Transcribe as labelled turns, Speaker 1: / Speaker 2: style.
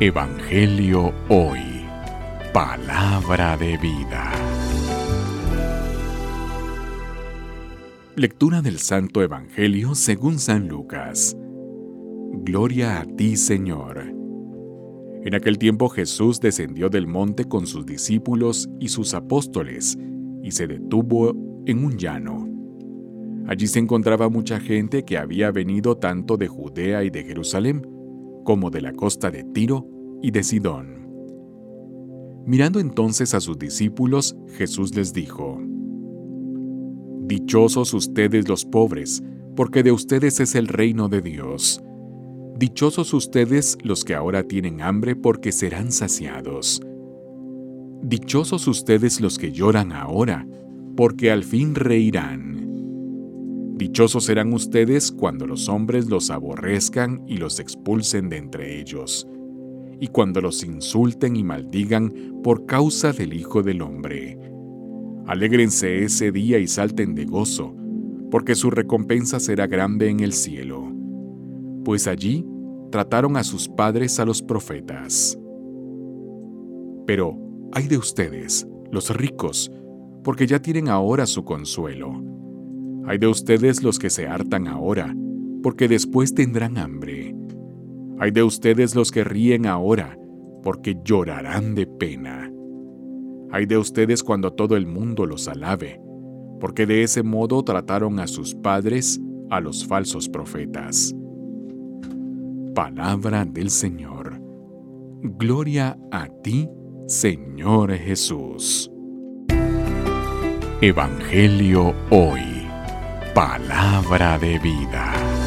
Speaker 1: Evangelio Hoy. Palabra de vida. Lectura del Santo Evangelio según San Lucas. Gloria a ti, Señor. En aquel tiempo Jesús descendió del monte con sus discípulos y sus apóstoles y se detuvo en un llano. Allí se encontraba mucha gente que había venido tanto de Judea y de Jerusalén como de la costa de Tiro y de Sidón. Mirando entonces a sus discípulos, Jesús les dijo, Dichosos ustedes los pobres, porque de ustedes es el reino de Dios. Dichosos ustedes los que ahora tienen hambre, porque serán saciados. Dichosos ustedes los que lloran ahora, porque al fin reirán. Dichosos serán ustedes cuando los hombres los aborrezcan y los expulsen de entre ellos, y cuando los insulten y maldigan por causa del Hijo del Hombre. Alégrense ese día y salten de gozo, porque su recompensa será grande en el cielo. Pues allí trataron a sus padres a los profetas. Pero, hay de ustedes, los ricos, porque ya tienen ahora su consuelo hay de ustedes los que se hartan ahora, porque después tendrán hambre. Hay de ustedes los que ríen ahora, porque llorarán de pena. Hay de ustedes cuando todo el mundo los alabe, porque de ese modo trataron a sus padres, a los falsos profetas. Palabra del Señor. Gloria a ti, Señor Jesús. Evangelio hoy. Palabra de vida.